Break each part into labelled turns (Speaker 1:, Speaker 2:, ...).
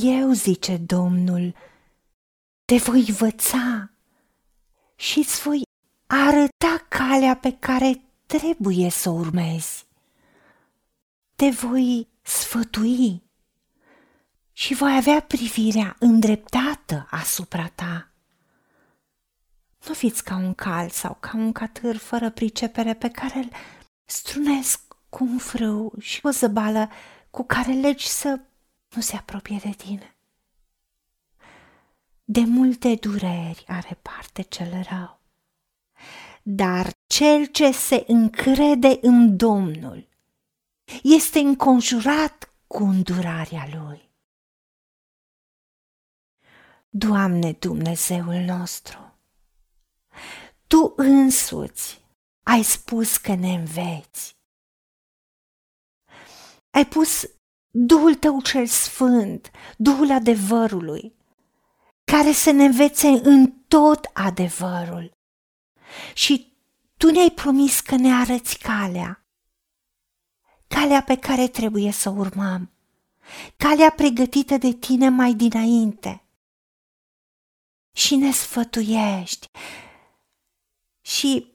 Speaker 1: Eu, zice Domnul, te voi învăța și îți voi arăta calea pe care trebuie să o urmezi. Te voi sfătui și voi avea privirea îndreptată asupra ta. Nu fiți ca un cal sau ca un catâr fără pricepere pe care îl strunesc cu un frâu și o zăbală cu care legi să nu se apropie de tine. De multe dureri are parte cel rău, dar cel ce se încrede în Domnul este înconjurat cu îndurarea lui. Doamne Dumnezeul nostru, Tu însuți ai spus că ne înveți. Ai pus Duhul Tău cel Sfânt, Duhul adevărului, care să ne învețe în tot adevărul. Și Tu ne-ai promis că ne arăți calea, calea pe care trebuie să urmăm, calea pregătită de Tine mai dinainte. Și ne sfătuiești și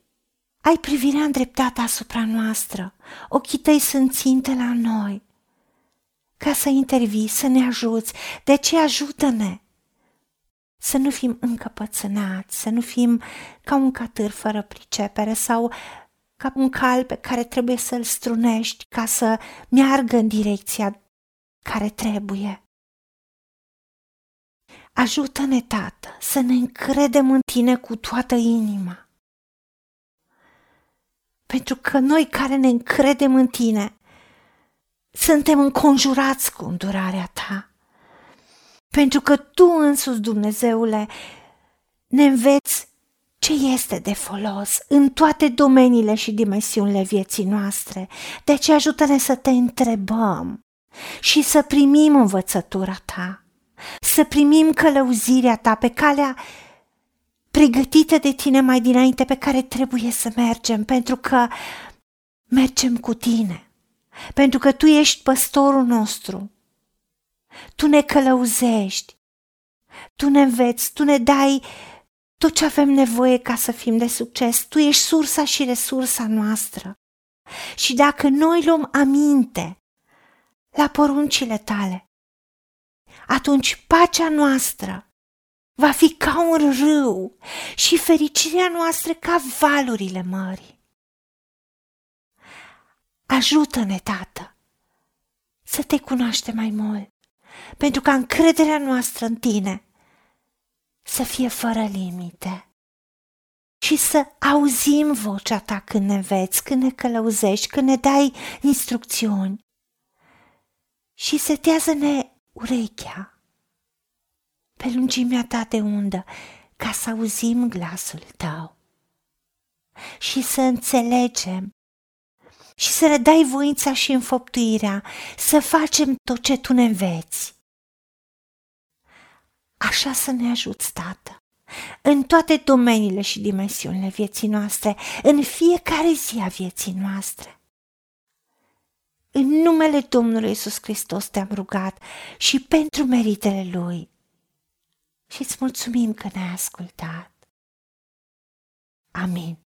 Speaker 1: ai privirea îndreptată asupra noastră, ochii tăi sunt ținte la noi, ca să intervii, să ne ajuți, de ce ajută-ne? Să nu fim încăpățânați, să nu fim ca un catâr fără pricepere sau ca un cal pe care trebuie să-l strunești ca să meargă în direcția care trebuie. Ajută-ne, Tată, să ne încredem în Tine cu toată inima pentru că noi care ne încredem în tine, suntem înconjurați cu îndurarea ta. Pentru că tu însuți, Dumnezeule, ne înveți ce este de folos în toate domeniile și dimensiunile vieții noastre. De ce ajută-ne să te întrebăm și să primim învățătura ta, să primim călăuzirea ta pe calea pregătită de tine mai dinainte pe care trebuie să mergem, pentru că mergem cu tine, pentru că tu ești păstorul nostru. Tu ne călăuzești, tu ne înveți, tu ne dai tot ce avem nevoie ca să fim de succes. Tu ești sursa și resursa noastră. Și dacă noi luăm aminte la poruncile tale, atunci pacea noastră va fi ca un râu și fericirea noastră ca valurile mării. Ajută-ne, Tată, să te cunoaște mai mult, pentru ca încrederea noastră în tine să fie fără limite și să auzim vocea ta când ne veți, când ne călăuzești, când ne dai instrucțiuni și setează-ne urechea pe lungimea ta de undă, ca să auzim glasul tău și să înțelegem și să ne dai voința și înfăptuirea să facem tot ce tu ne înveți. Așa să ne ajuți, Tată, în toate domeniile și dimensiunile vieții noastre, în fiecare zi a vieții noastre. În numele Domnului Isus Hristos te-am rugat și pentru meritele Lui și îți mulțumim că ne-ai ascultat. Amin.